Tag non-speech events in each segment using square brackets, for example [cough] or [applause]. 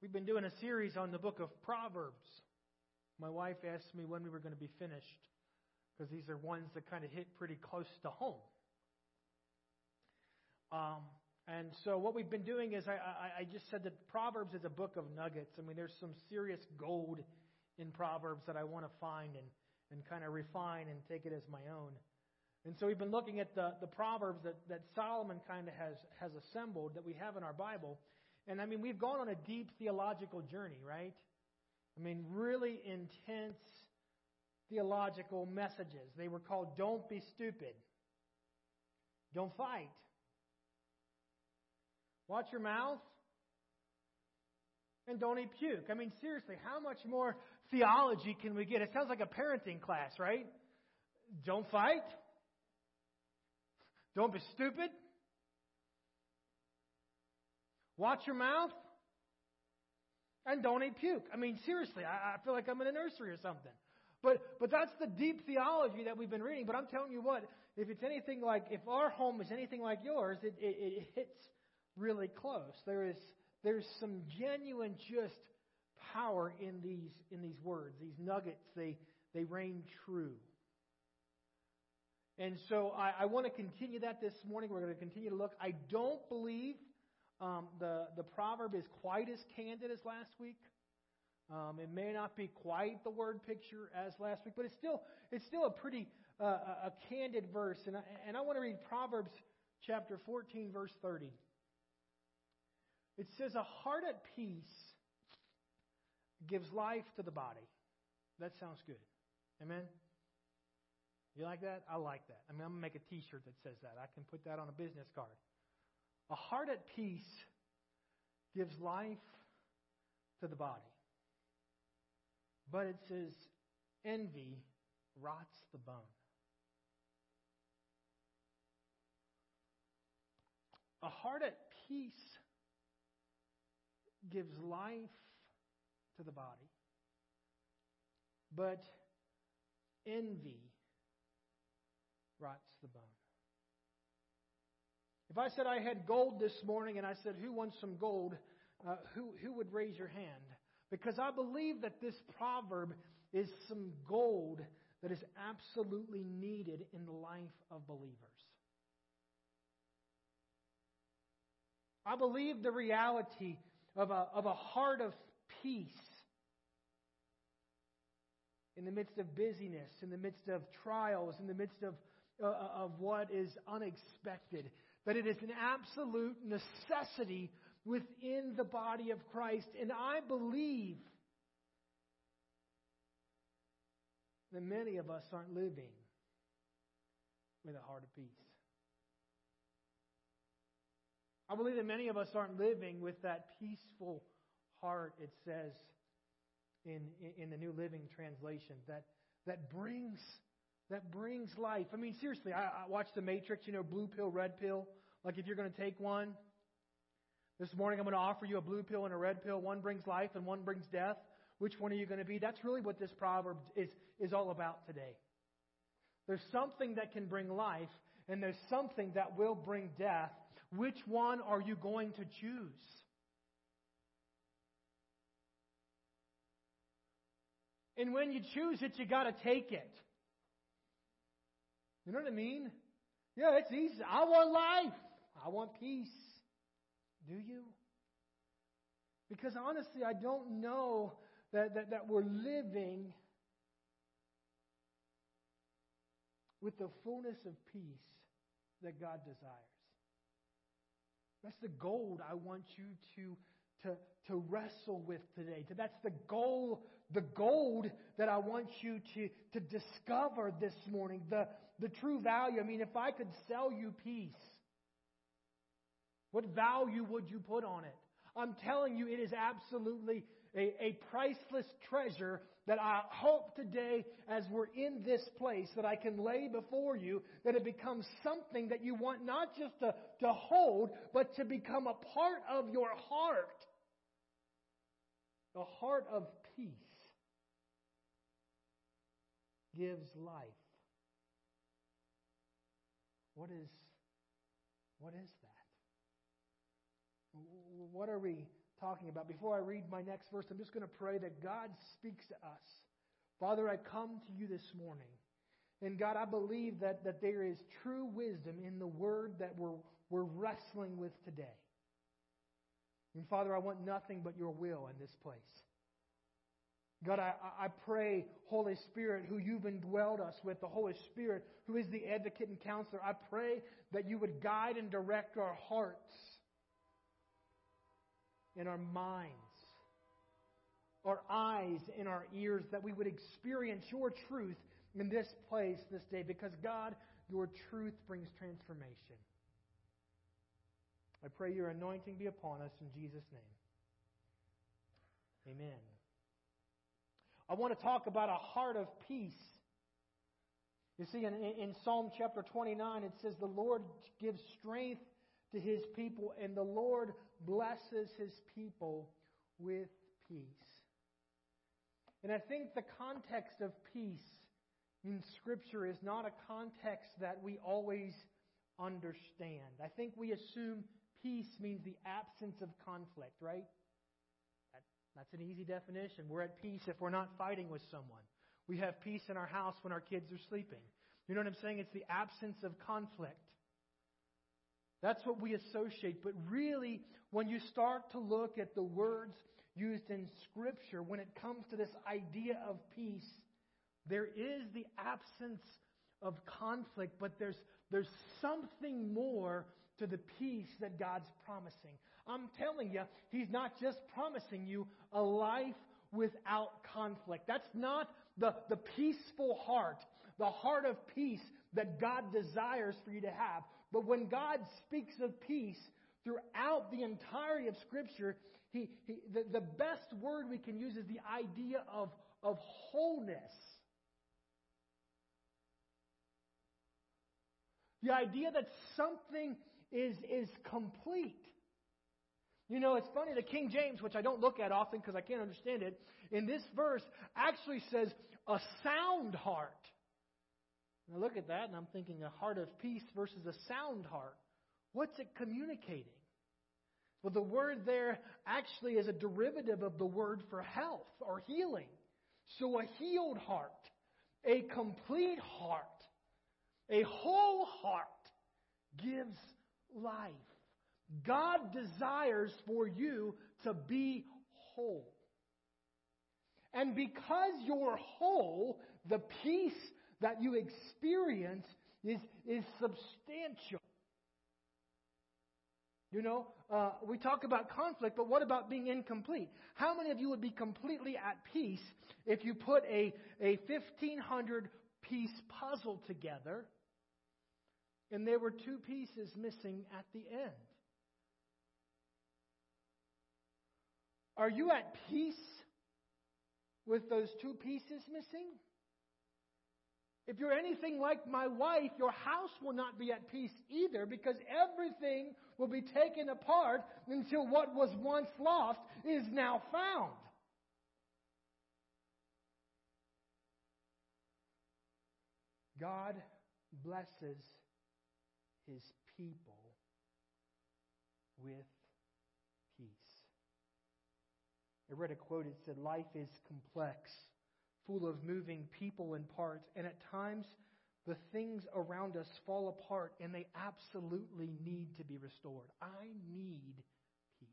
We've been doing a series on the book of Proverbs. My wife asked me when we were going to be finished because these are ones that kind of hit pretty close to home. Um, and so what we've been doing is I, I, I just said that Proverbs is a book of nuggets. I mean, there's some serious gold in Proverbs that I want to find and, and kind of refine and take it as my own. And so we've been looking at the, the Proverbs that, that Solomon kind of has, has assembled that we have in our Bible. And I mean, we've gone on a deep theological journey, right? I mean, really intense theological messages. They were called Don't Be Stupid, Don't Fight, Watch Your Mouth, and Don't Eat Puke. I mean, seriously, how much more theology can we get? It sounds like a parenting class, right? Don't fight. Don't be stupid. Watch your mouth. And don't eat puke. I mean, seriously, I, I feel like I'm in a nursery or something. But, but that's the deep theology that we've been reading. But I'm telling you what, if it's anything like, if our home is anything like yours, it, it, it hits really close. There is, there's some genuine just power in these, in these words. These nuggets, they, they reign true. And so I, I want to continue that this morning. We're going to continue to look. I don't believe um, the, the proverb is quite as candid as last week. Um, it may not be quite the word picture as last week, but it's still, it's still a pretty uh, a candid verse. And I, and I want to read Proverbs chapter 14, verse 30. It says, A heart at peace gives life to the body. That sounds good. Amen? You like that? I like that. I mean, I'm going to make a t shirt that says that. I can put that on a business card. A heart at peace gives life to the body. But it says envy rots the bone. A heart at peace gives life to the body. But envy rots the bone. If I said I had gold this morning and I said, Who wants some gold? Uh, who, who would raise your hand? Because I believe that this proverb is some gold that is absolutely needed in the life of believers. I believe the reality of a, of a heart of peace in the midst of busyness, in the midst of trials, in the midst of, uh, of what is unexpected that it is an absolute necessity within the body of Christ. And I believe that many of us aren't living with a heart of peace. I believe that many of us aren't living with that peaceful heart, it says in, in the New Living Translation, that, that brings that brings life. I mean, seriously, I, I watched The Matrix, you know, blue pill, red pill. Like if you're going to take one, this morning I'm going to offer you a blue pill and a red pill. One brings life and one brings death. Which one are you going to be? That's really what this proverb is, is all about today. There's something that can bring life, and there's something that will bring death. Which one are you going to choose? And when you choose it, you got to take it. You know what I mean? Yeah, it's easy. I want life. I want peace. Do you? Because honestly, I don't know that, that, that we're living with the fullness of peace that God desires. That's the gold I want you to to, to wrestle with today. That's the goal, the gold that I want you to, to discover this morning. The, the true value. I mean, if I could sell you peace, what value would you put on it? I'm telling you, it is absolutely a, a priceless treasure that I hope today, as we're in this place, that I can lay before you, that it becomes something that you want not just to, to hold, but to become a part of your heart The heart of peace gives life. What is, what is that? What are we talking about. Before I read my next verse, I'm just going to pray that God speaks to us. Father, I come to you this morning. And God, I believe that, that there is true wisdom in the word that we're, we're wrestling with today. And Father, I want nothing but your will in this place. God, I, I pray, Holy Spirit, who you've indwelled us with, the Holy Spirit, who is the advocate and counselor, I pray that you would guide and direct our hearts and our minds, our eyes in our ears, that we would experience your truth in this place this day, because God, your truth brings transformation. I pray your anointing be upon us in Jesus' name. Amen. I want to talk about a heart of peace. You see, in, in Psalm chapter 29, it says, The Lord gives strength to his people, and the Lord blesses his people with peace. And I think the context of peace in Scripture is not a context that we always understand. I think we assume peace means the absence of conflict, right? That, that's an easy definition. We're at peace if we're not fighting with someone. We have peace in our house when our kids are sleeping. You know what I'm saying? It's the absence of conflict. That's what we associate. But really, when you start to look at the words used in Scripture, when it comes to this idea of peace, there is the absence of conflict, but there's, there's something more to the peace that God's promising. I'm telling you, He's not just promising you a life without conflict. That's not the, the peaceful heart, the heart of peace that God desires for you to have. But when God speaks of peace throughout the entirety of Scripture, he, he, the, the best word we can use is the idea of, of wholeness. The idea that something is, is complete. You know, it's funny, the King James, which I don't look at often because I can't understand it, in this verse actually says a sound heart. And I look at that and I'm thinking a heart of peace versus a sound heart. What's it communicating? Well, the word there actually is a derivative of the word for health or healing. So a healed heart, a complete heart, a whole heart gives life. God desires for you to be whole. And because you're whole, the peace that you experience is, is substantial. You know, uh, we talk about conflict, but what about being incomplete? How many of you would be completely at peace if you put a, a 1500 piece puzzle together and there were two pieces missing at the end? Are you at peace with those two pieces missing? If you're anything like my wife, your house will not be at peace either because everything will be taken apart until what was once lost is now found. God blesses his people with peace. I read a quote, it said, Life is complex full of moving people and parts, and at times the things around us fall apart and they absolutely need to be restored. I need peace.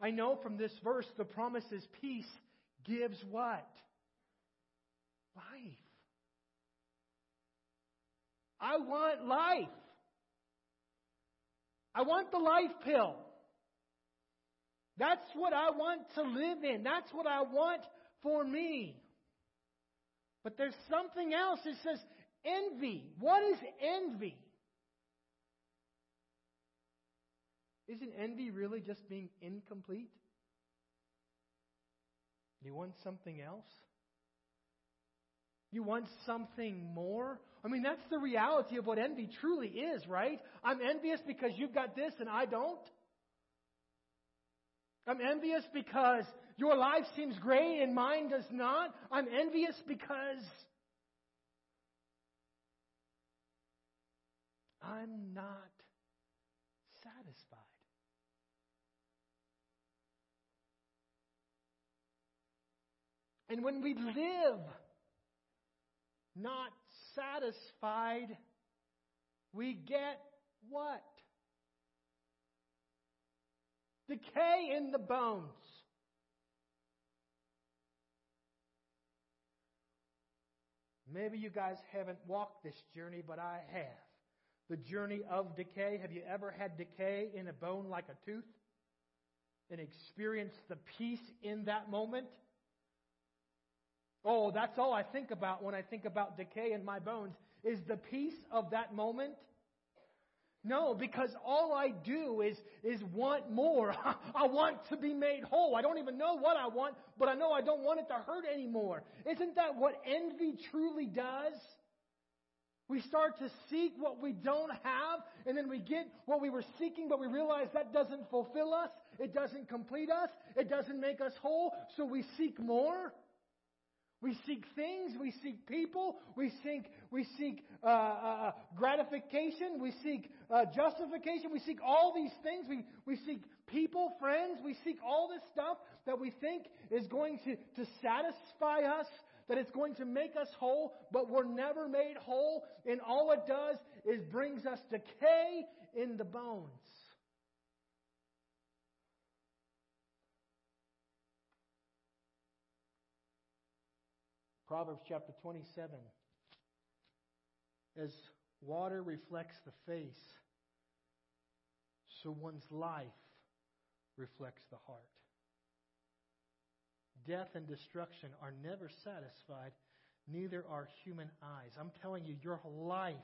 I know from this verse the promise is peace gives what? Life. I want life. I want the life pill. That's what I want to live in. That's what I want for me. But there's something else. It says envy. What is envy? Isn't envy really just being incomplete? You want something else? You want something more? I mean, that's the reality of what envy truly is, right? I'm envious because you've got this and I don't. I'm envious because your life seems great and mine does not. I'm envious because I'm not satisfied. And when we live not satisfied, we get what? Decay in the bones. Maybe you guys haven't walked this journey, but I have. The journey of decay. Have you ever had decay in a bone like a tooth? And experienced the peace in that moment? Oh, that's all I think about when I think about decay in my bones is the peace of that moment. No, because all I do is, is want more. [laughs] I want to be made whole. I don't even know what I want, but I know I don't want it to hurt anymore. Isn't that what envy truly does? We start to seek what we don't have, and then we get what we were seeking, but we realize that doesn't fulfill us. It doesn't complete us. It doesn't make us whole, so we seek more. We seek things, we seek people, we seek, we seek uh, uh, gratification, we seek uh, justification, we seek all these things. We, we seek people, friends, we seek all this stuff that we think is going to, to satisfy us, that it's going to make us whole, but we're never made whole, and all it does is brings us decay in the bones. Proverbs chapter 27. As water reflects the face, so one's life reflects the heart. Death and destruction are never satisfied, neither are human eyes. I'm telling you, your life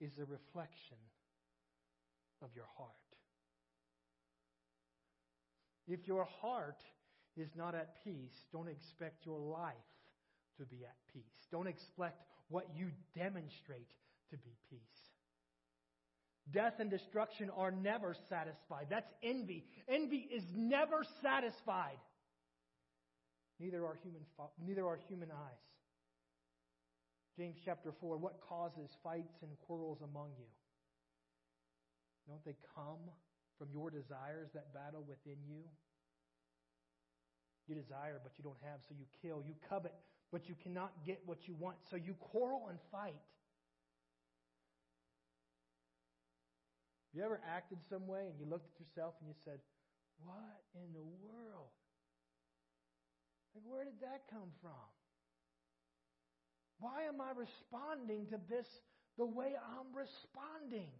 is a reflection of your heart. If your heart is not at peace, don't expect your life to be at peace. Don't expect what you demonstrate to be peace. Death and destruction are never satisfied. That's envy. Envy is never satisfied. Neither are human, neither are human eyes. James chapter 4 What causes fights and quarrels among you? Don't they come from your desires that battle within you? You desire, but you don't have, so you kill. You covet, but you cannot get what you want, so you quarrel and fight. You ever acted some way and you looked at yourself and you said, What in the world? Like, where did that come from? Why am I responding to this the way I'm responding?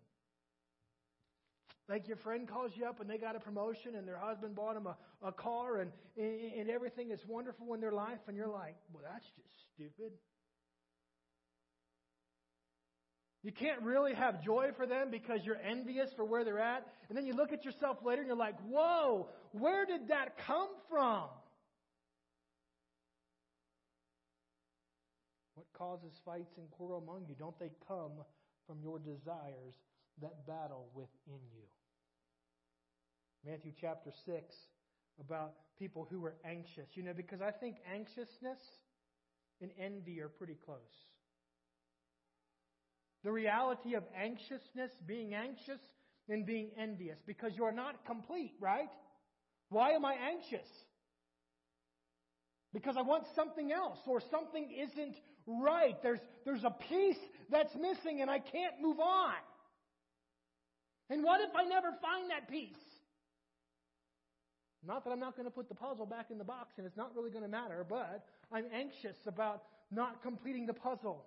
Like your friend calls you up and they got a promotion and their husband bought them a, a car and, and everything is wonderful in their life, and you're like, well, that's just stupid. You can't really have joy for them because you're envious for where they're at. And then you look at yourself later and you're like, whoa, where did that come from? What causes fights and quarrel among you? Don't they come from your desires that battle within you? Matthew chapter 6 about people who were anxious. You know, because I think anxiousness and envy are pretty close. The reality of anxiousness, being anxious, and being envious, because you're not complete, right? Why am I anxious? Because I want something else, or something isn't right. There's, there's a piece that's missing, and I can't move on. And what if I never find that piece? Not that I'm not going to put the puzzle back in the box and it's not really going to matter, but I'm anxious about not completing the puzzle.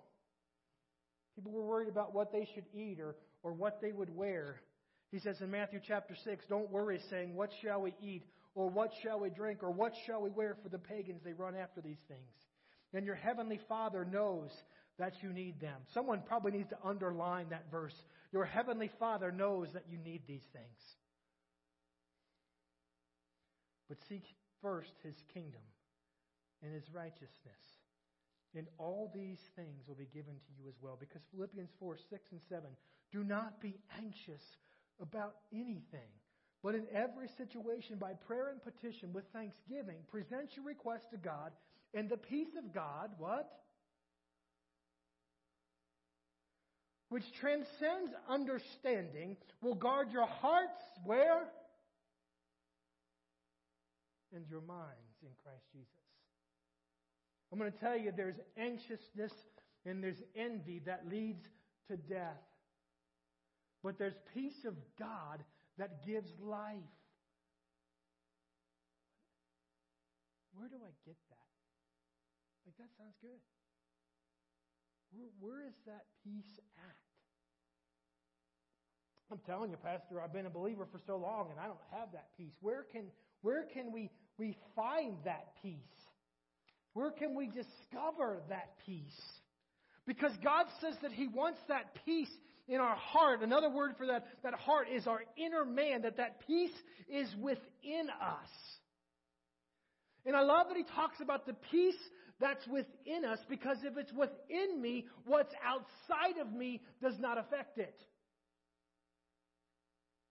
People were worried about what they should eat or, or what they would wear. He says in Matthew chapter 6, Don't worry, saying, What shall we eat? Or what shall we drink? Or what shall we wear? For the pagans, they run after these things. And your heavenly Father knows that you need them. Someone probably needs to underline that verse. Your heavenly Father knows that you need these things. But seek first his kingdom and his righteousness. And all these things will be given to you as well. Because Philippians 4 6 and 7 do not be anxious about anything, but in every situation, by prayer and petition with thanksgiving, present your request to God, and the peace of God, what? Which transcends understanding, will guard your hearts where? And your minds in Christ Jesus. I'm going to tell you there's anxiousness and there's envy that leads to death. But there's peace of God that gives life. Where do I get that? Like, that sounds good. Where, where is that peace at? I'm telling you, Pastor, I've been a believer for so long and I don't have that peace. Where can, where can we, we find that peace? Where can we discover that peace? Because God says that He wants that peace in our heart. Another word for that, that heart is our inner man, that that peace is within us. And I love that He talks about the peace that's within us because if it's within me, what's outside of me does not affect it.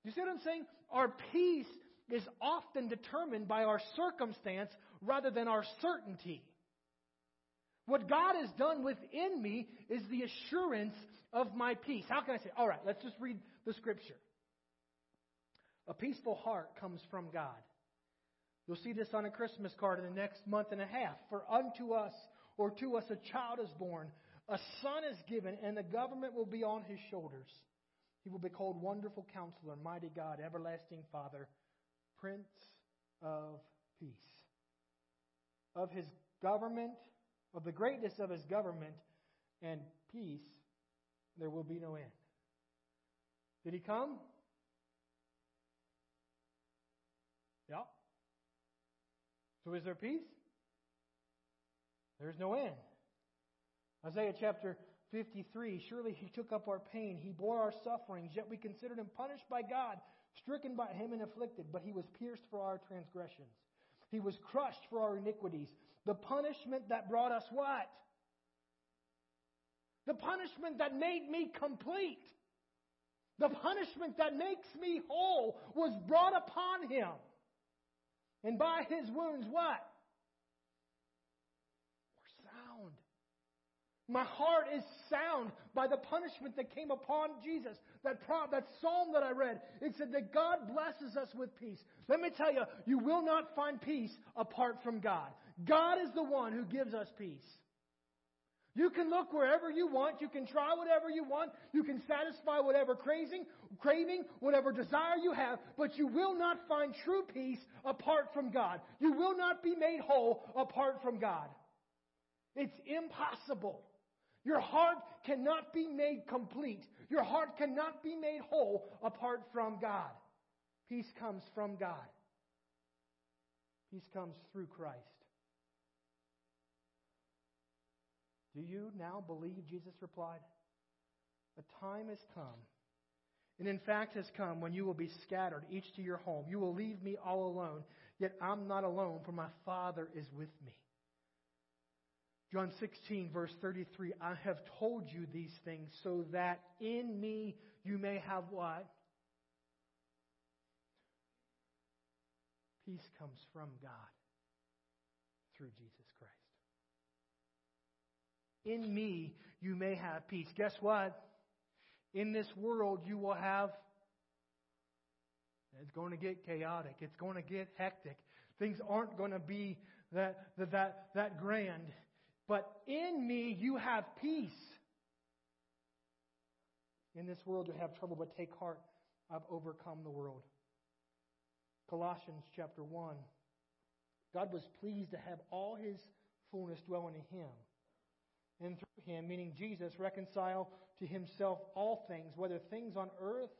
You see what I'm saying? Our peace is often determined by our circumstance rather than our certainty. What God has done within me is the assurance of my peace. How can I say? All right, let's just read the scripture. A peaceful heart comes from God. You'll see this on a Christmas card in the next month and a half. For unto us, or to us, a child is born, a son is given, and the government will be on his shoulders. He will be called Wonderful Counselor, Mighty God, Everlasting Father, Prince of Peace. Of his government, of the greatness of his government and peace, there will be no end. Did he come? Yeah. So is there peace? There's no end. Isaiah chapter 53 Surely he took up our pain, he bore our sufferings, yet we considered him punished by God, stricken by him and afflicted, but he was pierced for our transgressions. He was crushed for our iniquities. The punishment that brought us what? The punishment that made me complete. The punishment that makes me whole was brought upon him. And by his wounds, what? We're sound. My heart is sound by the punishment that came upon Jesus. That, that psalm that I read, it said that God blesses us with peace. Let me tell you, you will not find peace apart from God. God is the one who gives us peace. You can look wherever you want. You can try whatever you want. You can satisfy whatever craving, craving, whatever desire you have, but you will not find true peace apart from God. You will not be made whole apart from God. It's impossible. Your heart cannot be made complete. Your heart cannot be made whole apart from God. Peace comes from God. Peace comes through Christ. Do you now believe? Jesus replied. A time has come, and in fact has come, when you will be scattered, each to your home. You will leave me all alone, yet I'm not alone, for my Father is with me. John 16, verse 33 I have told you these things so that in me you may have what? Peace comes from God through Jesus Christ. In me you may have peace. Guess what? In this world you will have. It's going to get chaotic. It's going to get hectic. Things aren't going to be that, that, that that grand. But in me you have peace. In this world you have trouble, but take heart. I've overcome the world. Colossians chapter 1. God was pleased to have all his fullness dwelling in him and through him, meaning Jesus, reconcile to himself all things, whether things on earth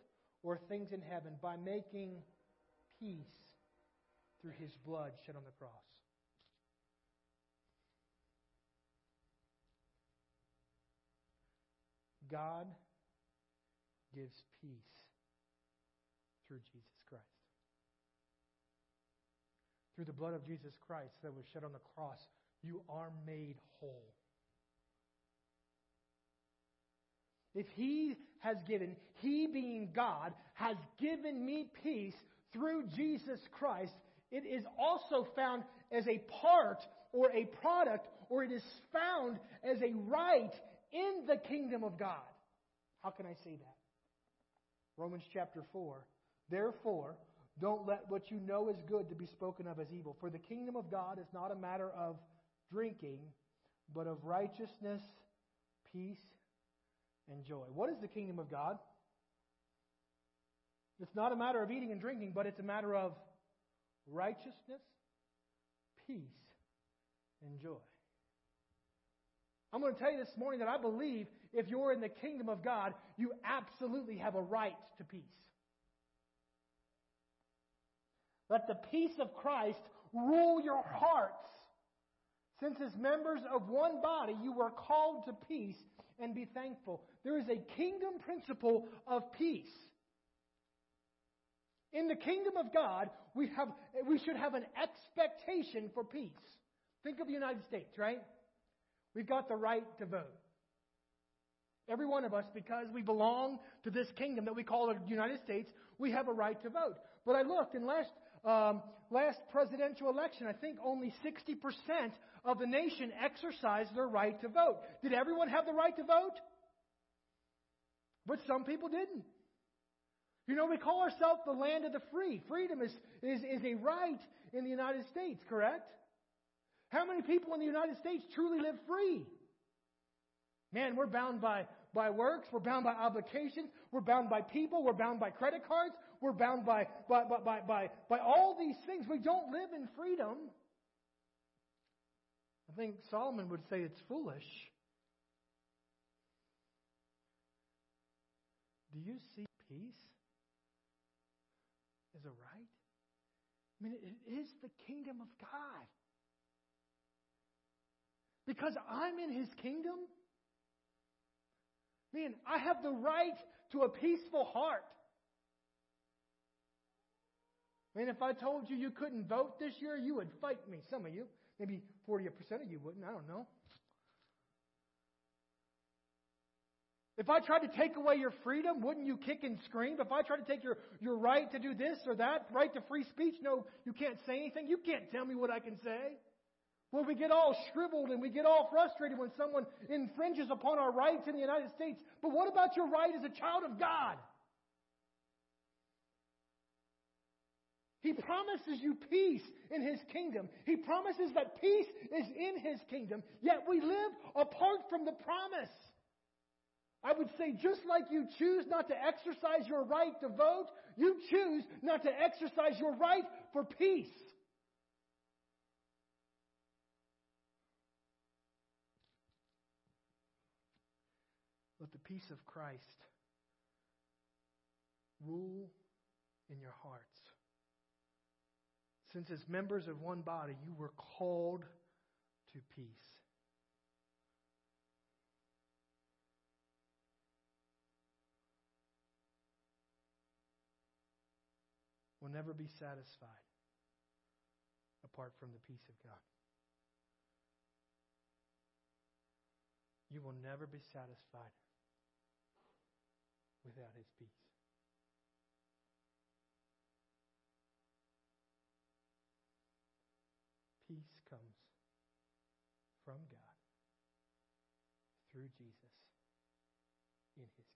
or things in heaven, by making peace through his blood shed on the cross. God gives peace through Jesus Christ. Through the blood of Jesus Christ that was shed on the cross, you are made whole. If He has given, He being God, has given me peace through Jesus Christ, it is also found as a part or a product, or it is found as a right in the kingdom of God. How can I say that? Romans chapter 4. Therefore, Don't let what you know is good to be spoken of as evil. For the kingdom of God is not a matter of drinking, but of righteousness, peace, and joy. What is the kingdom of God? It's not a matter of eating and drinking, but it's a matter of righteousness, peace, and joy. I'm going to tell you this morning that I believe if you're in the kingdom of God, you absolutely have a right to peace. Let the peace of Christ rule your hearts. Since as members of one body you were called to peace and be thankful. There is a kingdom principle of peace. In the kingdom of God, we, have, we should have an expectation for peace. Think of the United States, right? We've got the right to vote. Every one of us, because we belong to this kingdom that we call the United States, we have a right to vote. But I looked, in last, um, last presidential election, I think only 60% of the nation exercised their right to vote. Did everyone have the right to vote? But some people didn't. You know, we call ourselves the land of the free. Freedom is, is, is a right in the United States, correct? How many people in the United States truly live free? Man, we're bound by, by works, we're bound by obligations, we're bound by people, we're bound by credit cards, we're bound by, by, by, by, by, by all these things. We don't live in freedom. I think Solomon would say it's foolish. Do you see peace? as a right? I mean, it is the kingdom of God. Because I'm in his kingdom, man, I have the right to a peaceful heart. I mean, if I told you you couldn't vote this year, you would fight me. Some of you. Maybe 40% of you wouldn't. I don't know. If I tried to take away your freedom, wouldn't you kick and scream? If I tried to take your, your right to do this or that, right to free speech, no, you can't say anything. You can't tell me what I can say. Well, we get all shriveled and we get all frustrated when someone infringes upon our rights in the United States. But what about your right as a child of God? He promises you peace in His kingdom. He promises that peace is in His kingdom, yet we live apart from the promise. I would say just like you choose not to exercise your right to vote, you choose not to exercise your right for peace. Let the peace of Christ rule in your hearts. Since as members of one body, you were called to peace. will never be satisfied apart from the peace of God. You will never be satisfied without His peace. Peace comes from God through Jesus in His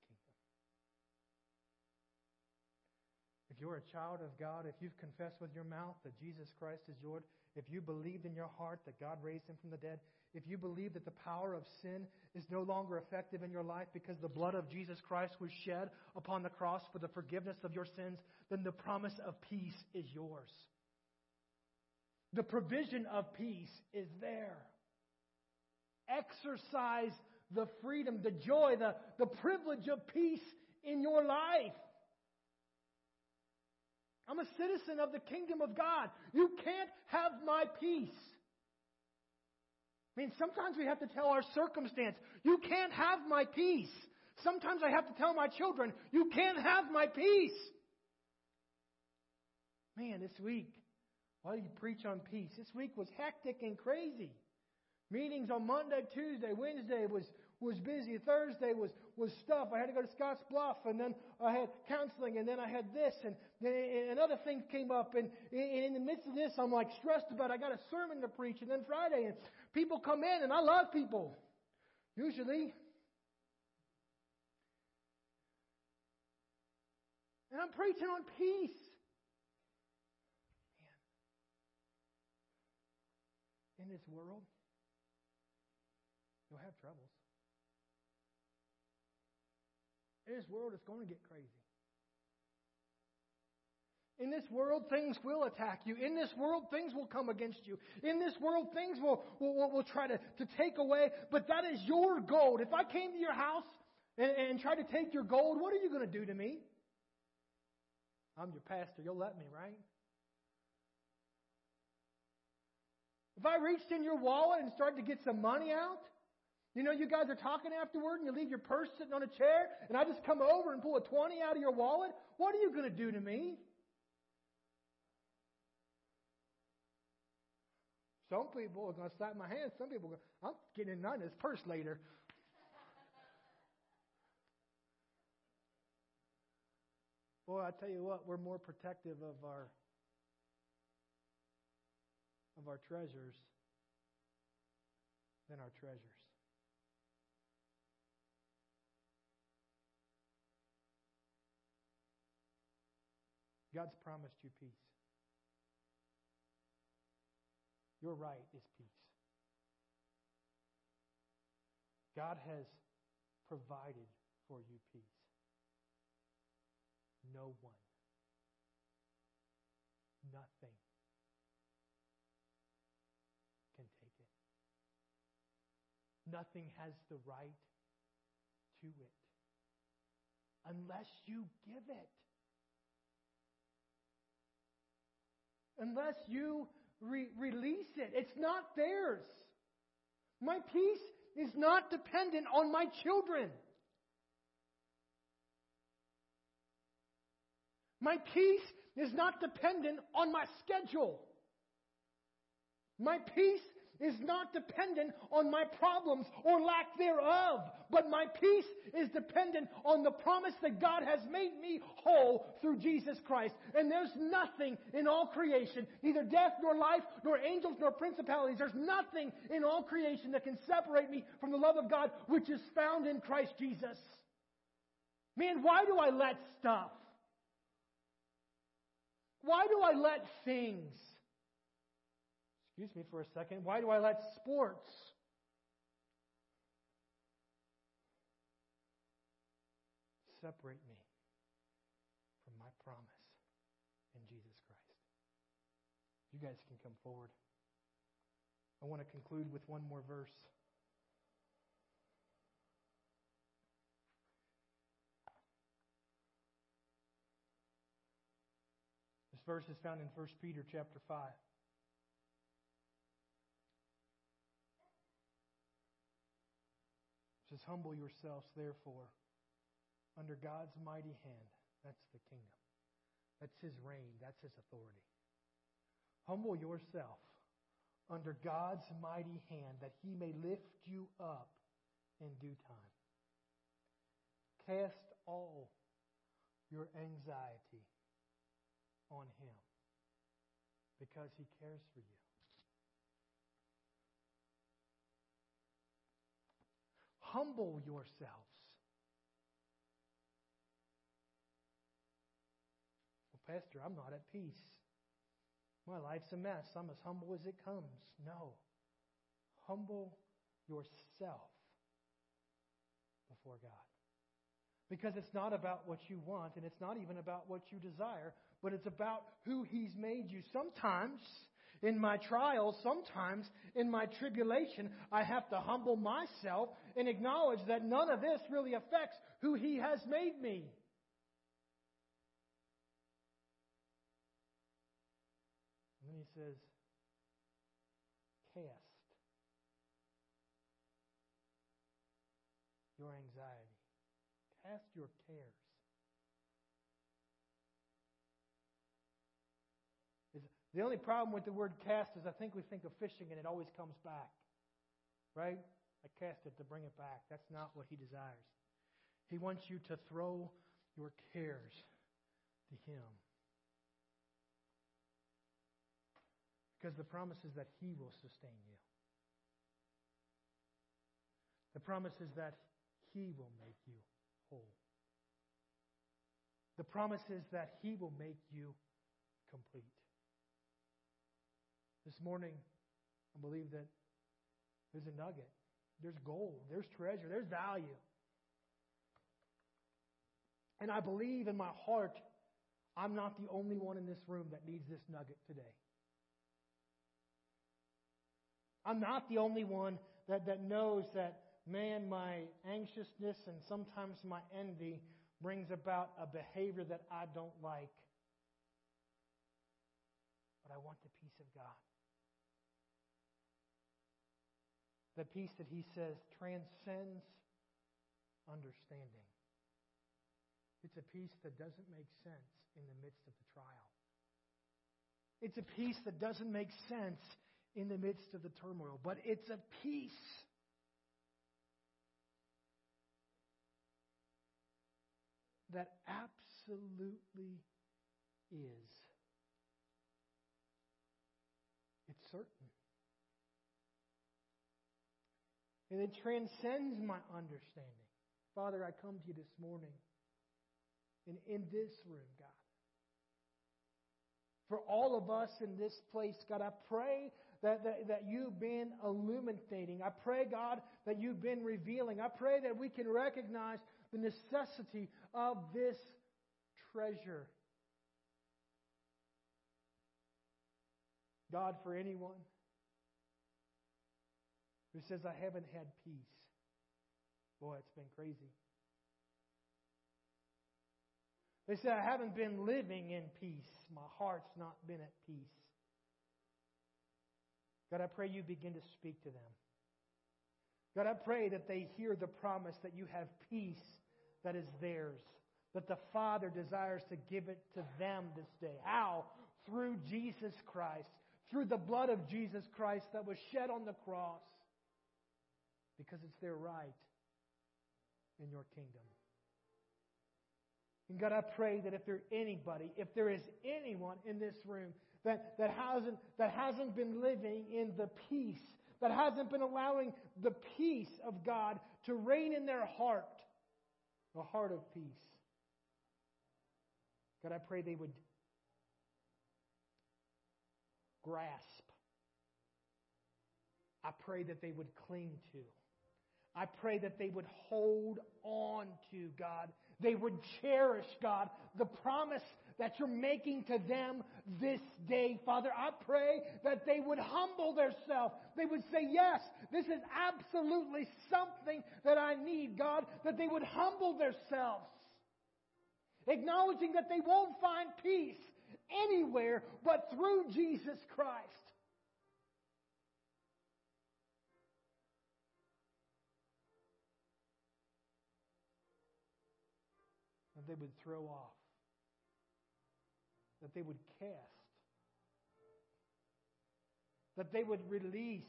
If you're a child of God, if you've confessed with your mouth that Jesus Christ is Lord, if you believed in your heart that God raised him from the dead, if you believe that the power of sin is no longer effective in your life because the blood of Jesus Christ was shed upon the cross for the forgiveness of your sins, then the promise of peace is yours. The provision of peace is there. Exercise the freedom, the joy, the, the privilege of peace in your life. I'm a citizen of the kingdom of God. You can't have my peace. I mean, sometimes we have to tell our circumstance, you can't have my peace. Sometimes I have to tell my children, you can't have my peace. Man, this week, why do you preach on peace, this week was hectic and crazy. Meetings on Monday, Tuesday, Wednesday was was busy. Thursday was, was stuff. I had to go to Scotts Bluff and then I had counseling and then I had this and, and other things came up. And, and in the midst of this, I'm like stressed about it. I got a sermon to preach and then Friday and people come in and I love people. Usually. And I'm preaching on peace. Man. In this world, you'll have troubles. In this world, it's going to get crazy. In this world, things will attack you. In this world, things will come against you. In this world, things will, will, will, try to, to take away. But that is your gold. If I came to your house and, and tried to take your gold, what are you going to do to me? I'm your pastor. You'll let me, right? If I reached in your wallet and started to get some money out, you know, you guys are talking afterward and you leave your purse sitting on a chair and I just come over and pull a 20 out of your wallet, what are you going to do to me? Some people are going to slap my hand. Some people are going, I'm getting none of this purse later. Boy, I tell you what, we're more protective of our of our treasures than our treasures. God's promised you peace. Your right is peace. God has provided for you peace. No one, nothing can take it. Nothing has the right to it unless you give it. Unless you re- release it. It's not theirs. My peace is not dependent on my children. My peace is not dependent on my schedule. My peace is not dependent on my problems or lack thereof, but my peace is dependent on the promise that God has made me whole through Jesus Christ. And there's nothing in all creation, neither death nor life, nor angels nor principalities, there's nothing in all creation that can separate me from the love of God which is found in Christ Jesus. Man, why do I let stuff? Why do I let things? Excuse me for a second. Why do I let sports? Separate me from my promise in Jesus Christ. You guys can come forward. I want to conclude with one more verse. This verse is found in 1 Peter chapter 5. Says, Humble yourselves, therefore, under God's mighty hand. That's the kingdom. That's his reign. That's his authority. Humble yourself under God's mighty hand that he may lift you up in due time. Cast all your anxiety on him because he cares for you. Humble yourselves. Well, Pastor, I'm not at peace. My life's a mess. I'm as humble as it comes. No. Humble yourself before God. Because it's not about what you want, and it's not even about what you desire, but it's about who He's made you. Sometimes in my trials, sometimes in my tribulation, I have to humble myself and acknowledge that none of this really affects who He has made me. And then He says, cast your anxiety, cast your cares The only problem with the word cast is I think we think of fishing and it always comes back. Right? I cast it to bring it back. That's not what he desires. He wants you to throw your cares to him. Because the promise is that he will sustain you. The promise is that he will make you whole. The promise is that he will make you complete. This morning, I believe that there's a nugget, there's gold, there's treasure, there's value. And I believe in my heart I'm not the only one in this room that needs this nugget today. I'm not the only one that, that knows that, man, my anxiousness and sometimes my envy brings about a behavior that I don't like. But I want the peace of God. The peace that he says transcends understanding. It's a peace that doesn't make sense in the midst of the trial. It's a peace that doesn't make sense in the midst of the turmoil, but it's a peace that absolutely is. It's certain. And it transcends my understanding. Father, I come to you this morning and in this room, God. For all of us in this place, God, I pray that, that, that you've been illuminating. I pray, God, that you've been revealing. I pray that we can recognize the necessity of this treasure. God, for anyone who says, I haven't had peace, boy, it's been crazy. They say, I haven't been living in peace. My heart's not been at peace. God, I pray you begin to speak to them. God, I pray that they hear the promise that you have peace that is theirs, that the Father desires to give it to them this day. How? Through Jesus Christ, through the blood of Jesus Christ that was shed on the cross, because it's their right in your kingdom. And God, I pray that if there's anybody, if there is anyone in this room that, that, hasn't, that hasn't been living in the peace, that hasn't been allowing the peace of God to reign in their heart, a heart of peace. God, I pray they would grasp. I pray that they would cling to. I pray that they would hold on to, God, they would cherish, God, the promise that you're making to them this day. Father, I pray that they would humble themselves. They would say, Yes, this is absolutely something that I need, God, that they would humble themselves, acknowledging that they won't find peace anywhere but through Jesus Christ. That they would throw off, that they would cast, that they would release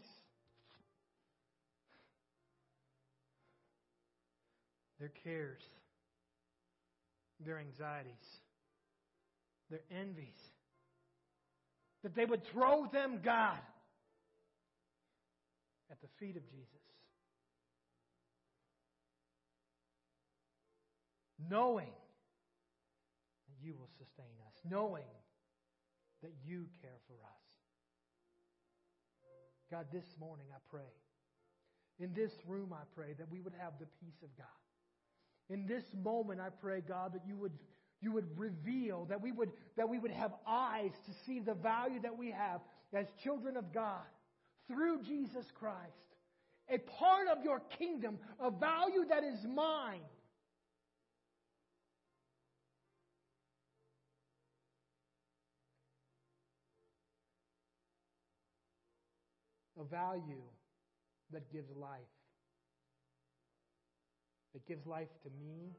their cares, their anxieties, their envies, that they would throw them, God, at the feet of Jesus. Knowing you will sustain us, knowing that you care for us. God, this morning I pray. In this room, I pray that we would have the peace of God. In this moment, I pray, God, that you would, you would reveal, that we would, that we would have eyes to see the value that we have as children of God through Jesus Christ. A part of your kingdom, a value that is mine. Value that gives life. That gives life to me.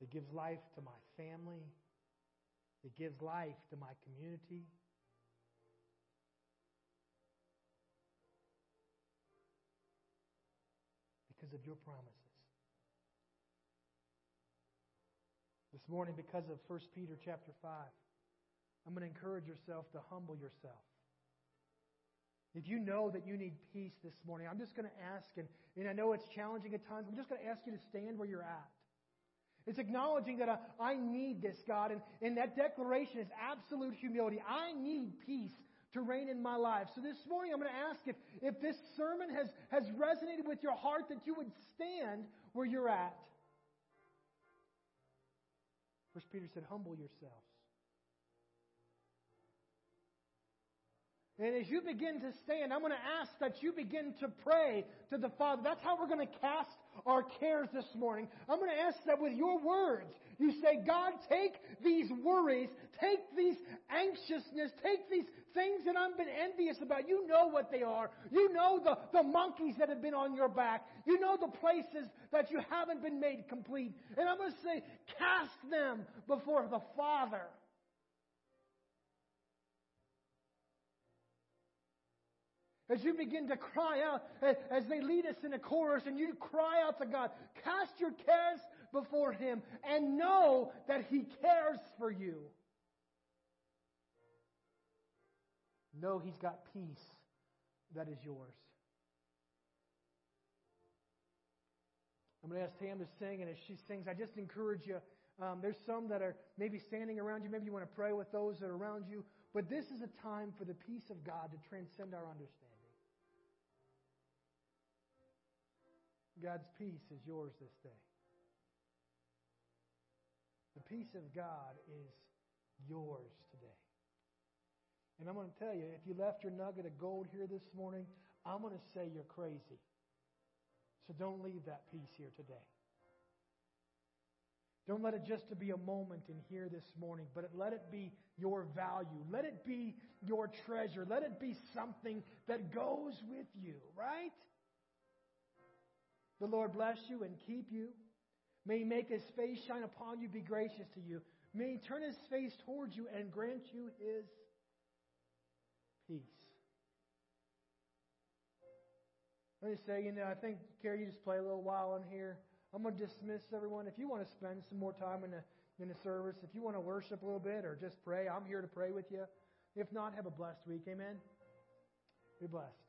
That gives life to my family. That gives life to my community. Because of your promises. This morning, because of 1 Peter chapter 5, I'm going to encourage yourself to humble yourself. If you know that you need peace this morning, I'm just going to ask, and, and I know it's challenging at times, I'm just going to ask you to stand where you're at. It's acknowledging that I, I need this, God, and, and that declaration is absolute humility. I need peace to reign in my life. So this morning I'm going to ask if, if this sermon has, has resonated with your heart that you would stand where you're at. First Peter said, humble yourselves. And as you begin to stand, I'm going to ask that you begin to pray to the Father. That's how we're going to cast our cares this morning. I'm going to ask that with your words, you say, God, take these worries, take these anxiousness, take these things that I've been envious about. You know what they are. You know the, the monkeys that have been on your back. You know the places that you haven't been made complete. And I'm going to say, cast them before the Father. As you begin to cry out, as they lead us in a chorus, and you cry out to God, cast your cares before Him and know that He cares for you. Know He's got peace that is yours. I'm going to ask Tam to sing, and as she sings, I just encourage you. Um, there's some that are maybe standing around you. Maybe you want to pray with those that are around you. But this is a time for the peace of God to transcend our understanding. God's peace is yours this day. The peace of God is yours today. And I'm going to tell you, if you left your nugget of gold here this morning, I'm going to say you're crazy. So don't leave that peace here today. Don't let it just to be a moment in here this morning, but let it be your value. Let it be your treasure. Let it be something that goes with you, right? The Lord bless you and keep you. May he make his face shine upon you, be gracious to you. May he turn his face towards you and grant you his peace. Let me say, you know, I think, Carrie, you just play a little while in here. I'm going to dismiss everyone. If you want to spend some more time in the, in the service, if you want to worship a little bit or just pray, I'm here to pray with you. If not, have a blessed week. Amen. Be blessed.